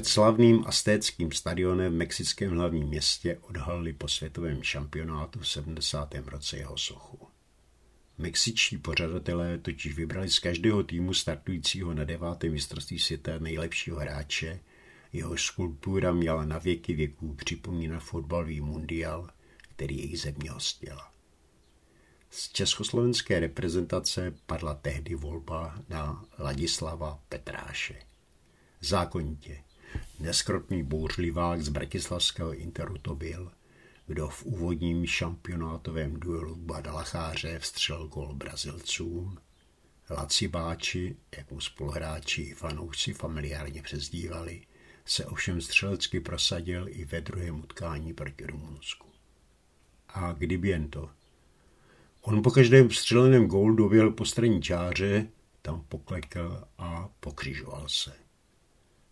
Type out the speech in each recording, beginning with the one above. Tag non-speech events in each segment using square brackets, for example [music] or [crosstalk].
Před slavným astéckým stadionem v mexickém hlavním městě odhalili po světovém šampionátu v 70. roce jeho sochu. Mexičtí pořadatelé totiž vybrali z každého týmu startujícího na devátém mistrovství světa nejlepšího hráče, jeho skulptura měla na věky věků připomínat fotbalový mundial, který jejich země hostila. Z československé reprezentace padla tehdy volba na Ladislava Petráše. Zákonitě. Neskrotný bouřlivák z bratislavského Interu to byl, kdo v úvodním šampionátovém duelu Badalacháře vstřel gol Brazilcům. Laci Báči, jak mu spoluhráči fanoušci familiárně přezdívali, se ovšem střelecky prosadil i ve druhém utkání proti Rumunsku. A kdyby jen to. On po každém střeleném gólu doběhl po straní čáře, tam poklekl a pokřižoval se.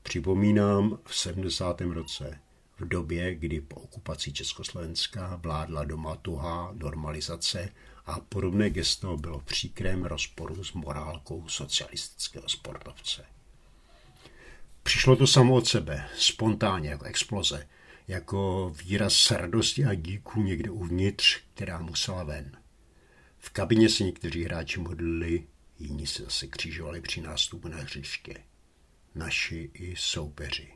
Připomínám v 70. roce, v době, kdy po okupaci Československa vládla doma tuhá normalizace a podobné gesto bylo příkrém rozporu s morálkou socialistického sportovce. Přišlo to samo od sebe, spontánně, jako exploze, jako výraz radosti a díku někde uvnitř, která musela ven. V kabině se někteří hráči modlili, jiní se zase křížovali při nástupu na hřiště. Naši i soupeři.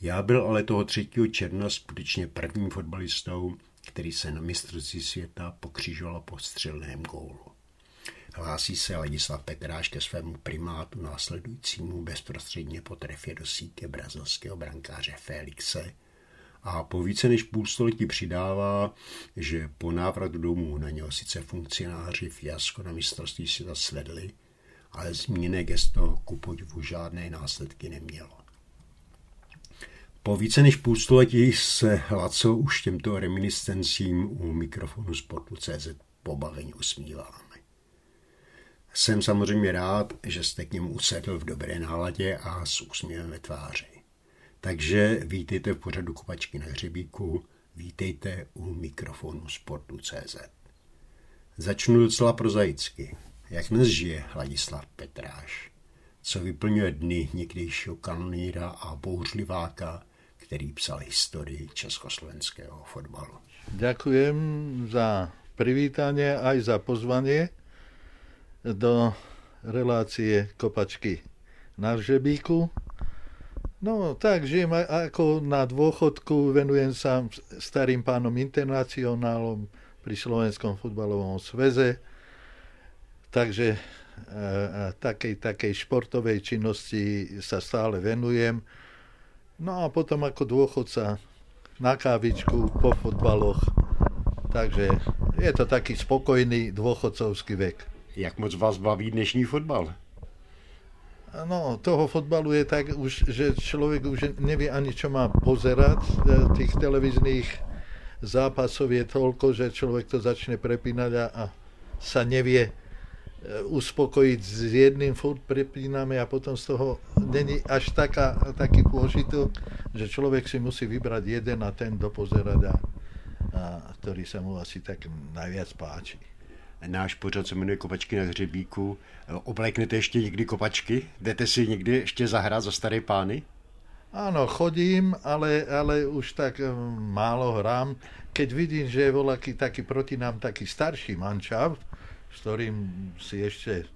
Já byl ale toho 3. června skutečně prvním fotbalistou, který se na mistrovství světa pokřižoval po střelném gólu. Hlásí se Ladislav Petráš ke svému primátu následujícímu bezprostředně po trefě do sítě brazilského brankáře Felixe a po více než půl století přidává, že po návratu domů na něho sice funkcionáři fiasko na mistrovství světa svedli, ale zmíněné gesto ku podivu žádné následky nemělo. Po více než půlstoletí se Laco už těmto reminiscencím u mikrofonu Sportu.cz pobaveně usmíváme. Jsem samozřejmě rád, že jste k němu usedl v dobré náladě a s úsměvem ve tváři. Takže vítejte v pořadu Kopačky na hřebíku, vítejte u mikrofonu Sportu.cz. Začnu docela prozaicky. Jak dnes žije Hladislav Petráš? Co vyplňuje dny někdejšího kanoníra a bouřliváka, který psal historii československého fotbalu? Ďakujem za privítanie aj za pozvanie do relácie Kopačky na Žebíku. No tak, žijem ako na dôchodku, venujem sa starým pánom internacionálom pri Slovenskom futbalovom sveze, takže a, takej, takej športovej činnosti sa stále venujem. No a potom ako dôchodca na kávičku, po fotbaloch. Takže je to taký spokojný dôchodcovský vek. Jak moc vás baví dnešní fotbal? No, toho fotbalu je tak, už, že človek už nevie ani, čo má pozerať. E, tých televíznych zápasov je toľko, že človek to začne prepínať a, a sa nevie e, uspokojiť s jedným, furt prepíname a potom z toho není až taká, taký pôžitok, že človek si musí vybrať jeden a ten dopozerať a, a ktorý sa mu asi tak najviac páči náš pořad se jmenuje Kopačky na hřebíku. Obléknete ještě někdy kopačky? Jdete si někdy ještě zahrát za staré pány? Áno, chodím, ale, ale už tak eh, málo hrám. Keď vidím, že je voľaký taký proti nám taký starší mančav, s ktorým si ešte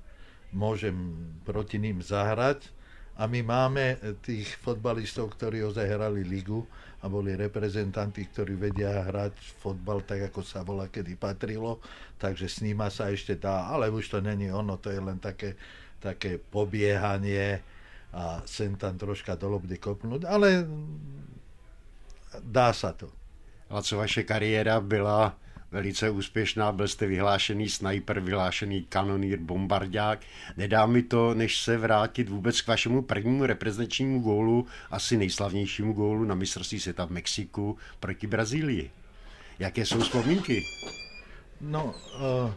môžem proti ním zahrať, a my máme tých fotbalistov, ktorí ozehrali ligu, a boli reprezentanti, ktorí vedia hrať fotbal tak, ako sa volá, kedy patrilo, takže s nima sa ešte dá, ale už to není ono, to je len také, také pobiehanie a sem tam troška do lobdy kopnúť, ale dá sa to. A co vaše kariéra byla velice úspěšná, byl jste vyhlášený sniper, vyhlášený kanonýr, bombardák. Nedá mi to, než se vrátit vůbec k vašemu prvnímu reprezentačnímu gólu, asi nejslavnějšímu gólu na mistrovství světa v Mexiku proti Brazílii. Jaké jsou vzpomínky? No, uh,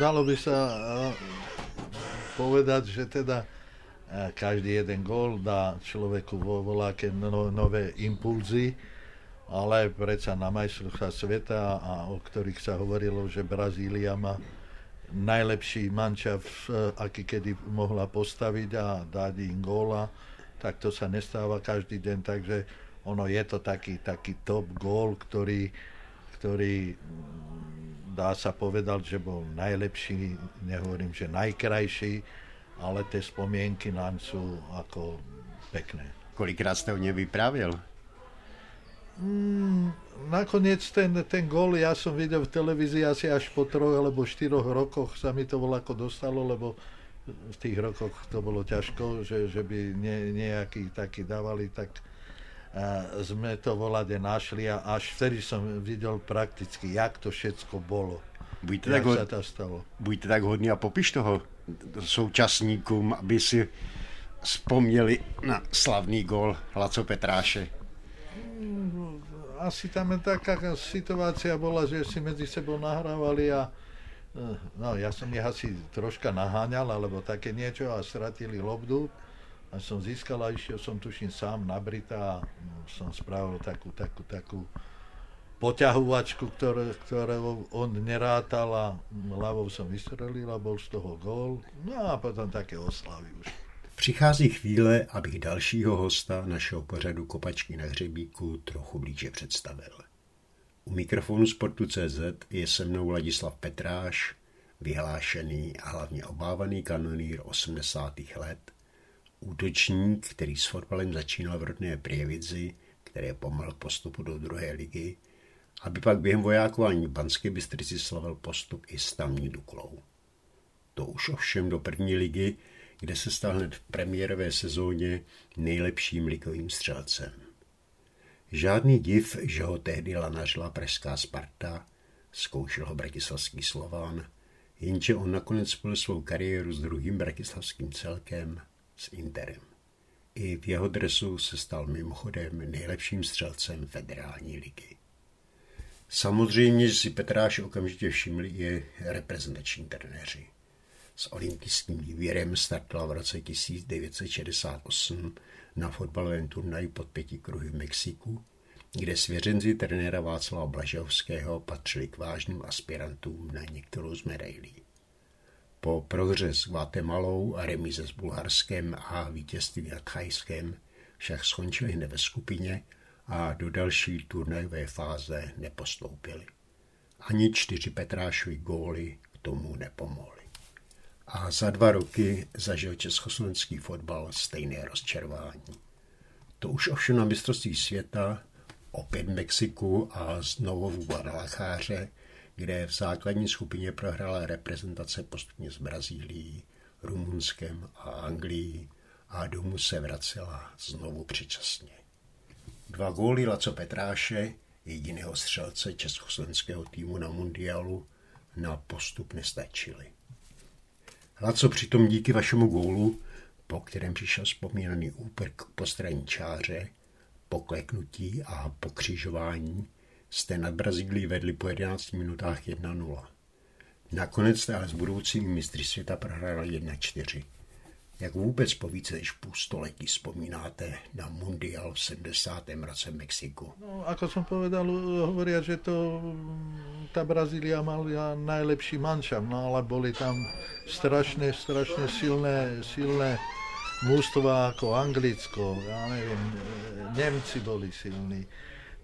dalo by sa uh, povedať, že teda uh, každý jeden gól dá človeku vo voláke no, nové impulzy ale predsa na majstrovstvá sveta, a o ktorých sa hovorilo, že Brazília má najlepší mančav, aký kedy mohla postaviť a dať im góla, tak to sa nestáva každý deň, takže ono je to taký, taký top gól, ktorý, ktorý mm, dá sa povedať, že bol najlepší, nehovorím, že najkrajší, ale tie spomienky nám sú ako pekné. Kolikrát ste o nej vyprávěl? Mm, nakoniec ten, ten gól ja som videl v televízii asi až po troch alebo štyroch rokoch sa mi to ako dostalo, lebo v tých rokoch to bolo ťažko, že, že by ne, nejaký taký dávali, tak a sme to volade našli a až vtedy som videl prakticky, jak to všetko bolo. Buďte jak tak, ho- sa to stalo. buďte tak hodný a popiš toho současníkům, aby si vzpomněli na slavný gól Laco Petráše. Asi tam taká situácia bola, že si medzi sebou nahrávali a eh, no, ja som ich asi troška naháňal, alebo také niečo a stratili lobdu a som získal a išiel som tuším sám na Brita a no, som spravil takú, takú, takú poťahovačku, ktoré, ktoré on nerátal a ľavou som vystrelil a bol z toho gól. No a potom také oslavy už. Přichází chvíle, abych dalšího hosta našeho pořadu Kopačky na hřebíku trochu blíže představil. U mikrofonu Sportu.cz je se mnou Ladislav Petráš, vyhlášený a hlavně obávaný kanonýr 80. let, útočník, který s fotbalem začínal v rodné Prievidzi, které pomohl postupu do druhé ligy, aby pak během vojákování v Banské Bystrici slavil postup i s tamní Duklou. To už ovšem do první ligy, kde se stal hned v premiérové sezóně nejlepším ligovým střelcem. Žádný div, že ho tehdy lanařila pražská Sparta, zkoušel ho bratislavský Slován, jenže on nakonec spojil svou kariéru s druhým bratislavským celkem, s Interem. I v jeho dresu se stal mimochodem nejlepším střelcem federální ligy. Samozřejmě, že si Petráš okamžitě všimli i reprezentační trenéři. S olympijským výběrem startoval v roce 1968 na fotbalovém turnaji pod pěti kruhy v Mexiku, kde svěřenci trenéra Václava Blažovského patřili k vážným aspirantům na některou z medailí. Po prohře s Guatemalou a remíze s Bulharskem a vítězství nad Thajskem však skončili hned ve skupině a do další turnajové fáze nepostoupili. Ani čtyři Petrášovi góly k tomu nepomohly. A za dva roky zažil československý fotbal stejné rozčervání. To už ovšem na mistrovství světa, opět v Mexiku a znovu v Guadalajare, kde v základní skupině prohrála reprezentace postupně s Brazílií, Rumunskem a Anglií a domů se vracela znovu předčasně. Dva góly Laco Petráše, jediného střelce československého týmu na mundialu, na postup nestačily. Laco přitom díky vašemu gólu, po kterém přišel vzpomínaný úprk po straní čáře, pokleknutí a pokřižování, jste nad Brazílií vedli po 11 minutách 1-0. Nakonec jste ale s budoucími mistry světa prohráli 1-4. Jak vůbec po více než půl století vzpomínáte na Mundial v 70. roce v Mexiku? No, ako som povedal, hovoria, že to mm, tá Brazília mala najlepší manšaft, no ale boli tam strašne, strašne silné, silné mústva ako Anglicko, ja neviem, e, Nemci boli silní,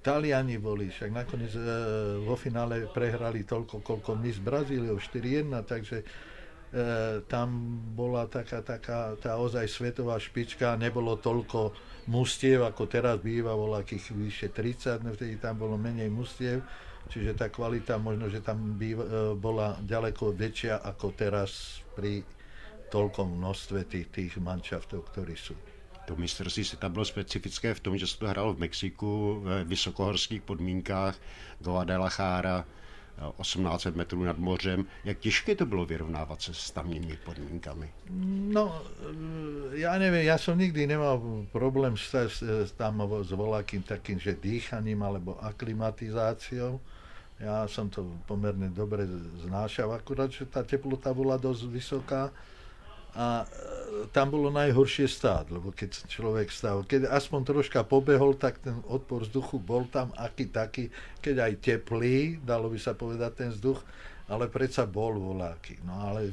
Taliani boli, však nakoniec e, vo finále prehrali toľko, koľko my s Brazíliou, 4-1, takže e, tam bola taká, taká tá ozaj svetová špička, nebolo toľko mustiev, ako teraz býva, bolo akých vyše 30, no vtedy tam bolo menej mustiev, čiže tá kvalita možno, že tam býva, e, bola ďaleko väčšia ako teraz pri toľkom množstve tých, tých manšaftov, ktorí sú. To mistrovství světa bylo specifické v tom, že se to hrálo v Mexiku ve vysokohorských podmínkách, Guadalajara, 1800 metrů nad mořem. Jak těžké to bylo vyrovnávat se s tamními podmínkami? No, ja neviem, ja som nikdy nemal problém s, s, tam s voľakým takým, že dýchaním alebo aklimatizáciou. Ja som to pomerne dobre znášal, akurát, že tá teplota bola dosť vysoká a e, tam bolo najhoršie stáť, lebo keď človek stál, keď aspoň troška pobehol, tak ten odpor vzduchu bol tam aký taký, keď aj teplý, dalo by sa povedať ten vzduch, ale predsa bol voláky. No ale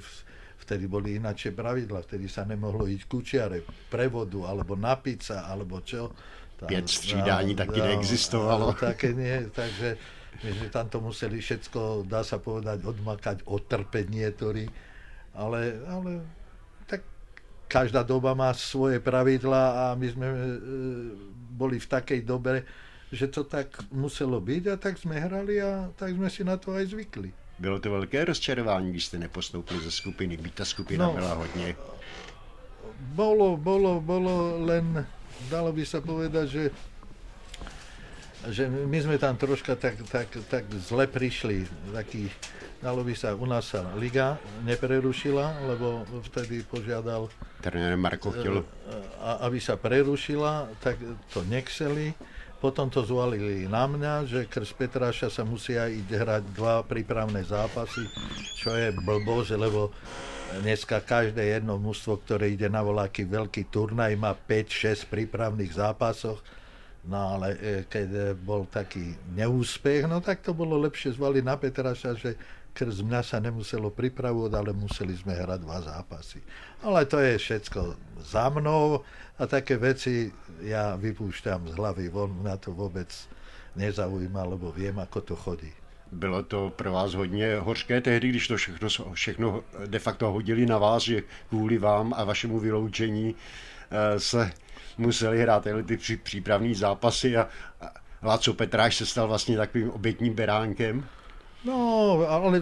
vtedy boli inačie pravidla, vtedy sa nemohlo ísť kučiare, prevodu, alebo napiť sa, alebo čo. Tam, Pět střídání no, taky neexistovalo. Také nie, takže my sme tam to museli všetko, dá sa povedať, odmakať, otrpeť niektorí. Ale, ale každá doba má svoje pravidla a my sme e, boli v takej dobe, že to tak muselo byť a tak sme hrali a tak sme si na to aj zvykli. Bylo to velké rozčarování, když jste nepostoupili ze skupiny, byť ta skupina no, byla hodně. Bolo, bolo, bolo, len dalo by sa povedať, že že my sme tam troška tak, tak, tak zle prišli. Taký, dalo by sa, u nás sa liga neprerušila, lebo vtedy požiadal Marko chtěl... aby sa prerušila, tak to nechceli. Potom to zvalili na mňa, že krz Petráša sa musia ísť hrať dva prípravné zápasy, čo je blbosť, lebo dneska každé jedno mužstvo, ktoré ide na voláky veľký turnaj, má 5-6 prípravných zápasoch. No ale e, keď bol taký neúspech, no tak to bolo lepšie zvaliť na Petraša, že krz mňa sa nemuselo pripravovať, ale museli sme hrať dva zápasy. Ale to je všetko za mnou a také veci ja vypúšťam z hlavy von, na to vôbec nezaujíma, lebo viem, ako to chodí. Bylo to pro vás hodně hořké tehdy, když to všechno, všechno de facto hodili na vás, že kvůli vám a vašemu vyloučení se museli hrát ty přípravní zápasy a Láco Petráš se stal vlastně takovým obětním beránkem? No, ale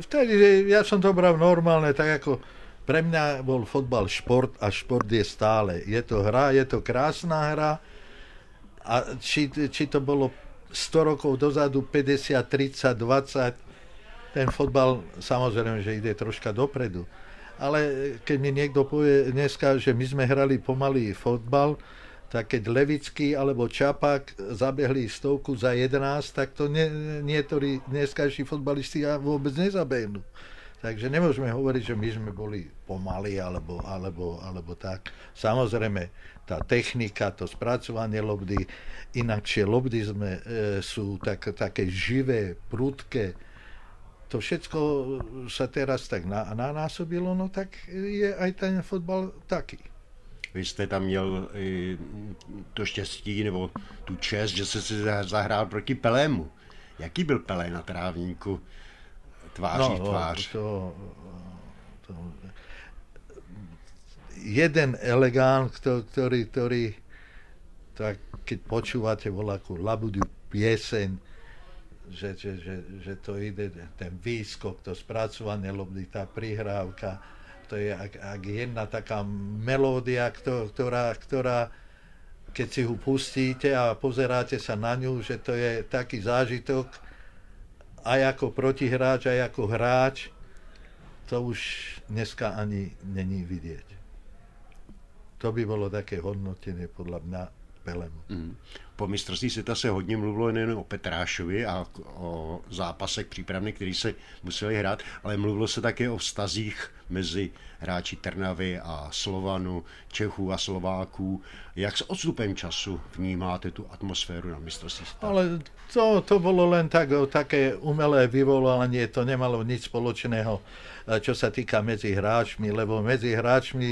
vtedy ja som to bral normálne, tak ako pre mňa bol fotbal šport a šport je stále. Je to hra, je to krásna hra a či, či to bolo 100 rokov dozadu, 50, 30, 20, ten fotbal samozrejme, že ide troška dopredu. Ale keď mi niekto povie dneska, že my sme hrali pomalý fotbal, tak keď Levický alebo Čapak zabehli stovku za 11, tak to nie, niektorí dneskajší fotbalisti vôbec nezabehnú. Takže nemôžeme hovoriť, že my sme boli pomalí alebo, alebo, alebo tak. Samozrejme, tá technika, to spracovanie lobdy, inakšie lobdy sme, e, sú tak, také živé, prudké. To všetko sa teraz tak na, nanásobilo, no tak je aj ten fotbal taký. Vy jste tam měl i to štěstí nebo tu čest, že jste si zahrál proti Pelému. Jaký byl Pelé na trávníku? tváří no, tvář. To, to, jeden elegán, ktorý, ktorý tak keď počúvate voľakú labudiu pieseň, že, že, že, že to ide, ten výskok, to spracovanie lobdy, tá prihrávka, to je ak, ak jedna taká melódia, ktorá, ktorá keď si ho pustíte a pozeráte sa na ňu, že to je taký zážitok, aj ako protihráč, aj ako hráč, to už dneska ani není vidieť. To by bolo také hodnotenie podľa mňa Pelemu. Mm. Po mistrovství světa se hodně mluvilo nejen o Petrášovi a o zápasech přípravny, který se museli hrát, ale mluvilo se také o vztazích mezi hráči Trnavy a Slovanu, Čechů a Slováků. Jak s odstupem času vnímáte tu atmosféru na mistrovství světa? Ale to, to bolo len tak, také umelé vyvolanie, to nemalo nič spoločného, čo sa týka medzi hráčmi, lebo medzi hráčmi,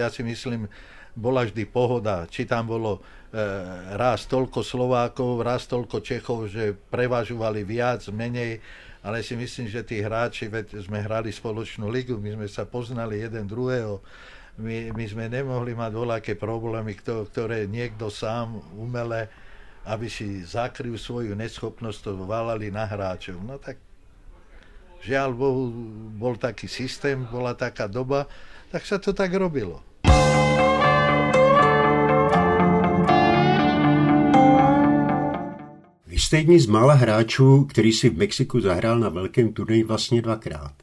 ja si myslím, bola vždy pohoda. Či tam bolo e, raz toľko Slovákov, raz toľko Čechov, že prevažovali viac, menej, ale si myslím, že tí hráči, veď sme hrali spoločnú ligu, my sme sa poznali jeden druhého, my, my sme nemohli mať voľaké problémy, ktoré niekto sám umele, aby si zakryl svoju neschopnosť, to valali na hráčov. No tak žiaľ Bohu, bol taký systém, bola taká doba, tak sa to tak robilo. Jste jedni z mála hráčů, který si v Mexiku zahrál na velkém turnaji vlastně dvakrát.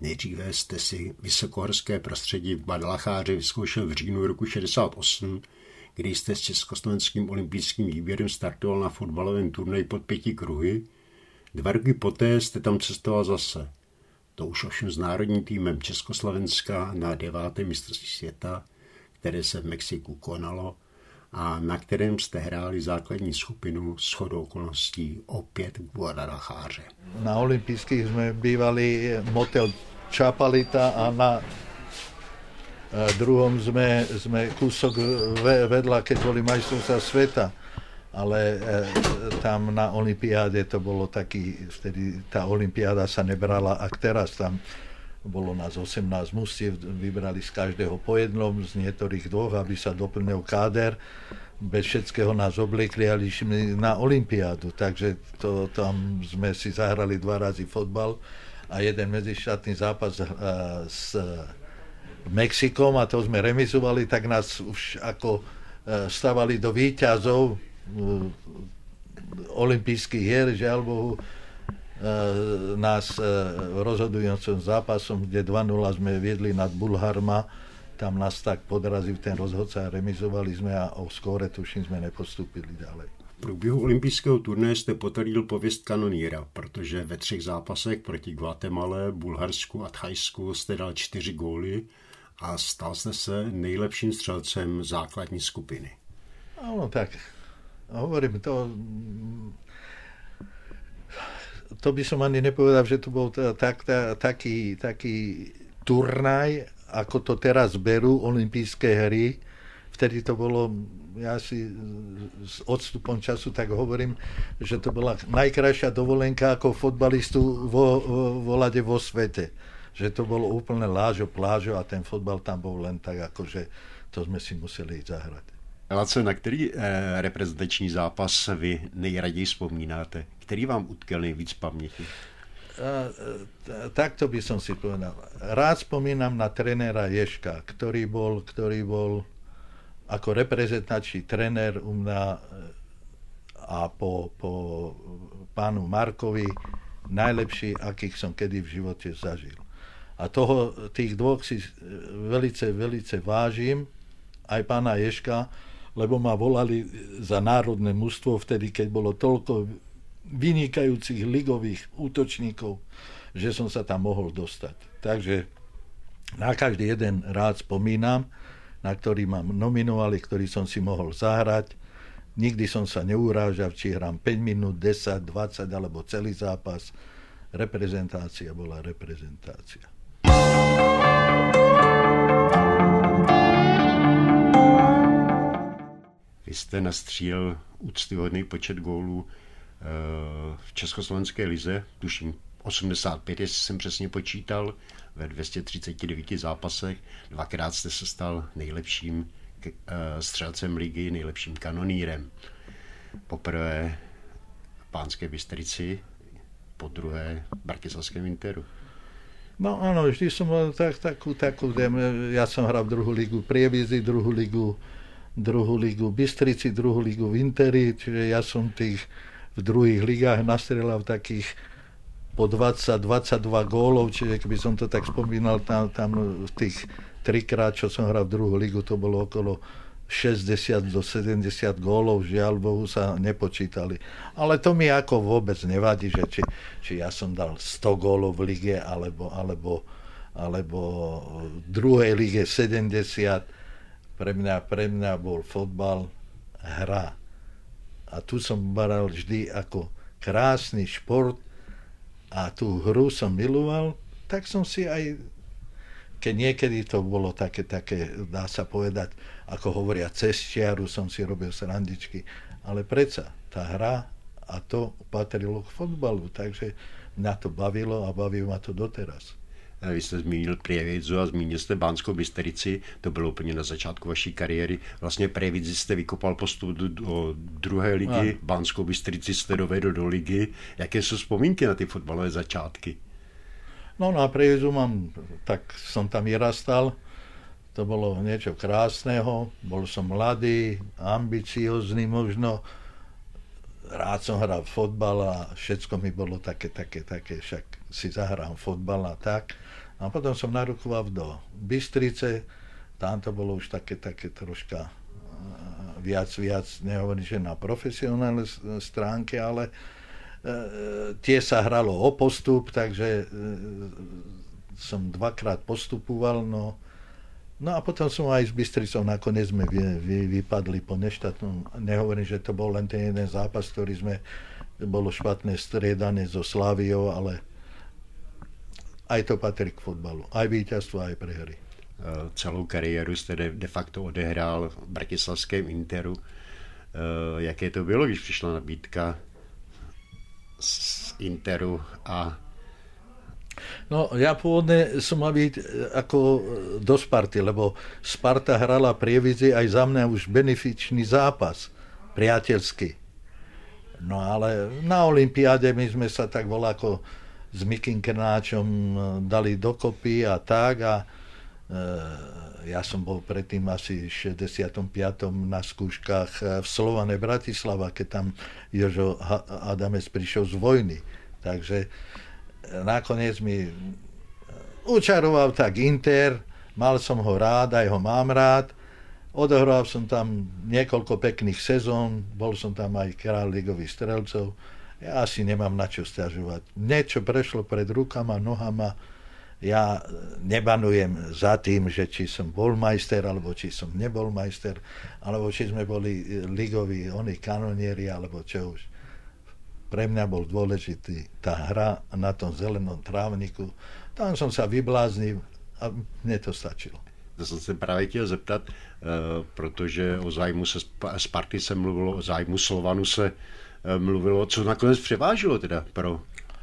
Nejdříve jste si vysokohorské prostředí v Guadalajare vyzkoušel v říjnu roku 68, kdy jste s československým olympijským výběrem startoval na fotbalovém turnaji pod pěti kruhy. Dva roky poté jste tam cestoval zase. To už ovšem s národním týmem Československa na devátém mistrovství světa, které se v Mexiku konalo a na kterém jste hráli základní skupinu s chodou okolností opět Guadalajare. Na olympijských sme bývali motel Čapalita a na druhom sme, sme kúsok vedľa, keď boli majstrovstvá sveta. Ale e, tam na Olympiáde to bolo taký, vtedy tá Olympiáda sa nebrala, ak teraz tam bolo nás 18 mustiev, vybrali z každého po jednom, z niektorých dvoch, aby sa doplnil káder. Bez všetkého nás obliekli a išli na Olympiádu, takže to, tam sme si zahrali dva razy fotbal a jeden medzištátny zápas uh, s Mexikom a to sme remizovali, tak nás už ako e, stavali do výťazov e, olympijských hier, žiaľ Bohu, nás rozhodujúcim zápasom, kde 2-0 sme viedli nad Bulharma, tam nás tak podrazil ten rozhodca remizovali sme a o skóre tuším sme nepostupili ďalej. V průběhu olympijského turné jste potvrdil pověst kanoníra, protože ve třech zápasech proti Guatemala, Bulharsku a Thajsku jste dal čtyři góly a stal jste se nejlepším střelcem základní skupiny. Áno, tak hovorím, to, to by som ani nepovedal, že to bol tak, tak, taký, taký turnaj, ako to teraz berú olympijské hry. Vtedy to bolo, ja si s odstupom času tak hovorím, že to bola najkrajšia dovolenka ako fotbalistu vo, vo, vo lade vo svete že to bolo úplne lážo, plážo a ten fotbal tam bol len tak, akože to sme si museli ísť zahrať. Laco, na který eh, reprezentační zápas vy nejraději vzpomínáte? Který vám utkal nejvíc paměti? takto by som si povedal. Rád spomínam na trenéra Ješka, ktorý bol, ktorý bol ako reprezentačný trenér u mňa eh, a po, po pánu Markovi najlepší, akých som kedy v živote zažil. A toho, tých dvoch si velice, velice vážim, aj pána Ješka, lebo ma volali za národné mužstvo vtedy, keď bolo toľko vynikajúcich ligových útočníkov, že som sa tam mohol dostať. Takže na každý jeden rád spomínam, na ktorý ma nominovali, ktorý som si mohol zahrať. Nikdy som sa neurážal, či hrám 5 minút, 10, 20 alebo celý zápas. Reprezentácia bola reprezentácia. Jste nastřílel úctyhodný počet gólů eh, v Československé lize, tuším 85, jestli jsem přesně počítal, ve 239 zápasech. Dvakrát jste se stal nejlepším eh, střelcem ligy, nejlepším kanonírem. Poprvé v Pánské Bystrici, po druhé v Bratislavském Interu. No áno, vždy som mal tak, takú, takú, ja som hral druhú ligu Prievizy, druhú ligu, druhú ligu Bystrici, druhú ligu v Interi, čiže ja som tých v druhých ligách nastrelal takých po 20-22 gólov, čiže keby som to tak spomínal, tam, tam v tých trikrát, čo som hral v druhú ligu, to bolo okolo 60 do 70 gólov, žiaľ Bohu, sa nepočítali. Ale to mi ako vôbec nevadí, že či, či ja som dal 100 gólov v lige, alebo, alebo, alebo v druhej lige 70. Pre mňa, pre mňa bol fotbal hra. A tu som baral vždy ako krásny šport a tú hru som miloval, tak som si aj keď niekedy to bolo také, také, dá sa povedať, ako hovoria, cez čiaru som si robil srandičky, ale predsa tá hra a to patrilo k fotbalu, takže mňa to bavilo a baví ma to doteraz. Vy jste zmínil Prievidzu a zmínil jste Bánskou Bystrici, to bylo úplně na začátku vaší kariéry. Vlastně Prievidzi jste vykopal postup do, druhé ligy, a. Bánskou Bystrici jste dovedl do ligy. Jaké jsou vzpomínky na ty fotbalové začátky? No na Prievidzu mám, tak som tam vyrastal, to bolo niečo krásneho, bol som mladý, ambiciózny možno, rád som hral fotbal a všetko mi bolo také, také, také, však si zahrám fotbal a tak. A potom som narukoval do Bystrice, tam to bolo už také, také troška eh, viac, viac, nehovorím, že na profesionálnej stránke, ale e, tie sa hralo o postup, takže e, som dvakrát postupoval, no No a potom som aj s Bystricou nakoniec sme vy, vy, vypadli po neštátnom. Nehovorím, že to bol len ten jeden zápas, ktorý sme, bolo špatné striedanie so Slaviou, ale aj to patrí k fotbalu. Aj víťazstvo, aj prehry. Eh, celou kariéru jste de, facto odehrál v bratislavském Interu. Eh, jaké to bylo, když přišla nabídka z Interu a No, ja pôvodne som mal byť eh, ako do Sparty, lebo Sparta hrala prievidzi aj za mňa už benefičný zápas, priateľský. No ale na Olympiáde my sme sa tak voľako s Mikim Krnáčom dali dokopy a tak a Eh, ja som bol predtým asi v 65. na skúškach eh, v Slovane Bratislava, keď tam Jožo Adamec prišiel z vojny. Takže nakoniec mi učaroval tak Inter, mal som ho rád, aj ho mám rád. Odohral som tam niekoľko pekných sezón, bol som tam aj kráľ ligových strelcov. Ja asi nemám na čo stiažovať. Niečo prešlo pred rukama, nohama, ja nebanujem za tým, že či som bol majster, alebo či som nebol majster, alebo či sme boli ligoví, oni kanonieri, alebo čo už. Pre mňa bol dôležitý tá hra na tom zelenom trávniku. Tam som sa vybláznil a mne to stačilo. To jsem se právě chtěl zeptat, eh, protože o zájmu se Sparty se mluvilo, o zájmu Slovanu se mluvilo, co nakonec převážilo teda pro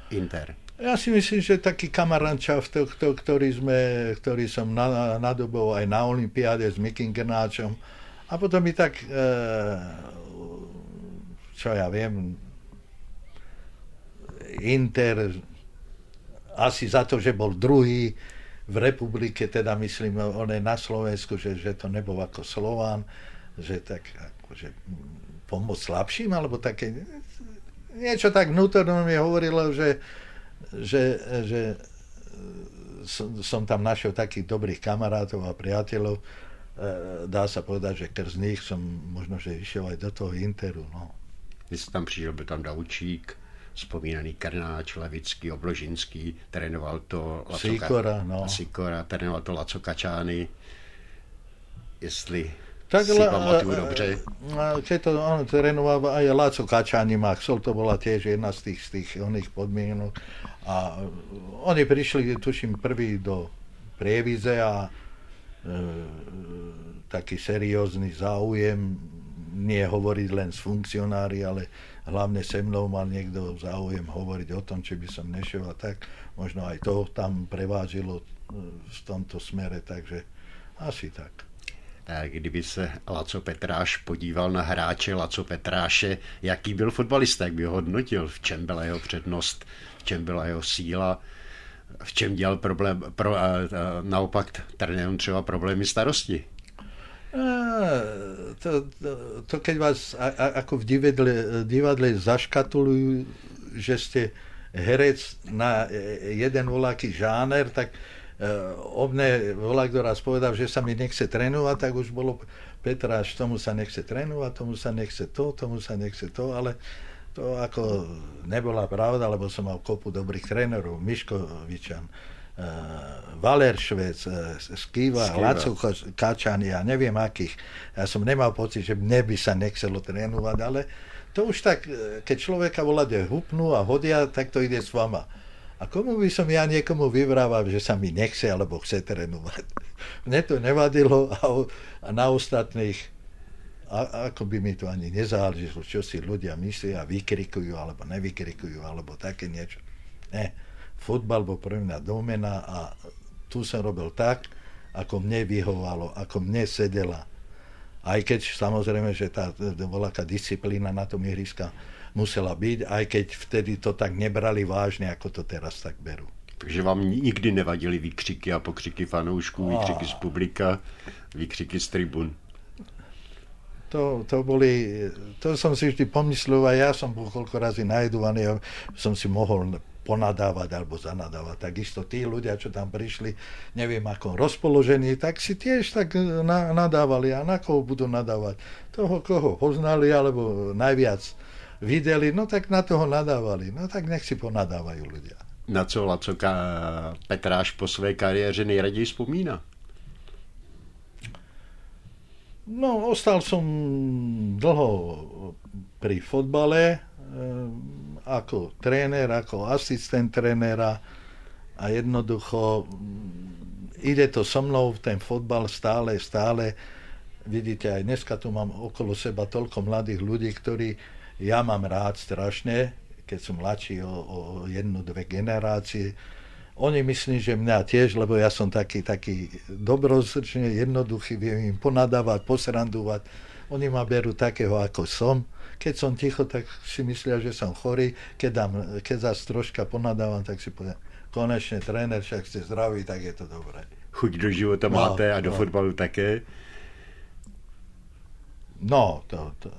Inter. Ja si myslím, že taký kamarančav, ktorý, sme, ktorý som nadobol aj na Olympiáde s Mikim Grnáčom. A potom mi tak, čo ja viem, Inter asi za to, že bol druhý v republike, teda myslím, on je na Slovensku, že, že to nebol ako Slován, že tak akože pomôcť slabším, alebo také, niečo tak vnútorno mi hovorilo, že, že, že som, som tam našiel takých dobrých kamarátov a priateľov. E, dá sa povedať, že krz nich som možno, že išiel aj do toho Interu. No. Když tam přišel, byl tam Daučík, vzpomínaný Krnáč, Levický, Obložinský, trénoval to Laco, Sikora, no. Sikora, trénoval to Laco Kačány. Jestli tak si pamatujú dobře. Keď to on trénoval aj Láco Kačani Maxol, to bola tiež jedna z tých, z tých oných podmienok. A oni prišli, tuším, prvý do Prievize a e, taký seriózny záujem, nie hovoriť len s funkcionári, ale hlavne se mnou mal niekto záujem hovoriť o tom, či by som nešiel a tak. Možno aj to tam prevážilo e, v tomto smere, takže asi tak kdyby se Laco Petráš podíval na hráče Laco Petráše, jaký byl fotbalista, jak by ho hodnotil, v čem byla jeho přednost, v čem byla jeho síla, v čem dělal problém, pro, a, a, naopak trenérům třeba problémy starosti. To, to, to keď vás a, a, ako v divadle, divadle zaškatulujú, že ste herec na jeden voľaký žáner, tak Eh, o mne volá kto raz povedal, že sa mi nechce trénovať, tak už bolo Petráš, tomu sa nechce trénovať, tomu sa nechce to, tomu sa nechce to, ale to ako nebola pravda, lebo som mal kopu dobrých trénerov, Miškovičan, uh, Valer Švec, Skiva, Skiva. Laco Kačan, ja neviem akých. Ja som nemal pocit, že mne by sa nechcelo trénovať, ale to už tak, keď človeka voláte hupnú a hodia, tak to ide s vama. A komu by som ja niekomu vyvrával, že sa mi nechce alebo chce trénovať? [laughs] Mne to nevadilo a, a na ostatných a, ako by mi to ani nezáležilo, čo si ľudia myslia a vykrikujú alebo nevykrikujú alebo také niečo. Ne, futbal bol pre mňa domena a tu som robil tak, ako mne vyhovalo, ako mne sedela. Aj keď samozrejme, že tá bola disciplína na tom ihriska musela byť, aj keď vtedy to tak nebrali vážne, ako to teraz tak berú. Takže vám nikdy nevadili výkřiky a pokřiky fanoušků, výkřiky z publika, výkřiky z tribun? To, to boli, to som si vždy pomyslel a ja som bol koľko razy najedovaný a som si mohol ponadávať alebo zanadávať. Takisto tí ľudia, čo tam prišli, neviem ako rozpoložení, tak si tiež tak na, nadávali. A na koho budú nadávať? Toho, koho poznali, alebo najviac videli, no tak na toho nadávali. No tak nech si ponadávajú ľudia. Na co Lacoka Petráš po své kariéře nejraději vzpomína? No, ostal som dlho pri fotbale, eh, ako tréner, ako asistent trénera a jednoducho mm, ide to so mnou, ten fotbal stále, stále. Vidíte, aj dneska tu mám okolo seba toľko mladých ľudí, ktorí ja mám rád strašne, keď som mladší o, o jednu, dve generácie. Oni myslím, že mňa tiež, lebo ja som taký, taký dobrosrdčný, jednoduchý, viem im ponadávať, posrandovať. Oni ma berú takého, ako som. Keď som ticho, tak si myslia, že som chorý. Keď, dám, keď zase troška ponadávam, tak si poviem, konečne tréner, však ste zdraví, tak je to dobré. Chuť do života no, máte a do no. fotbalu také? No, to, to,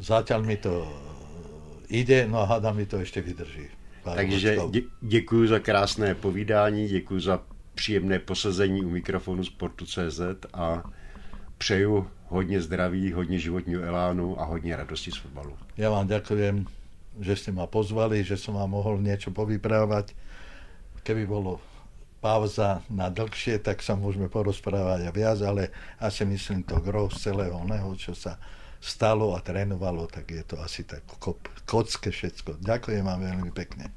zatiaľ mi to ide, no a hádam mi to ešte vydrží. Takže dě, děkuji za krásné povídání, děkuji za příjemné posazení u mikrofonu Sportu.cz a přeju hodně zdraví, hodně životního elánu a hodně radosti z fotbalu. Ja vám ďakujem, že ste ma pozvali, že som vám mohol niečo povyprávať. Keby bolo pauza na dlhšie, tak sa môžeme porozprávať a viac, ale asi myslím to gro z celého oného, čo sa stalo a trénovalo, tak je to asi tak kocke všetko. Ďakujem vám veľmi pekne.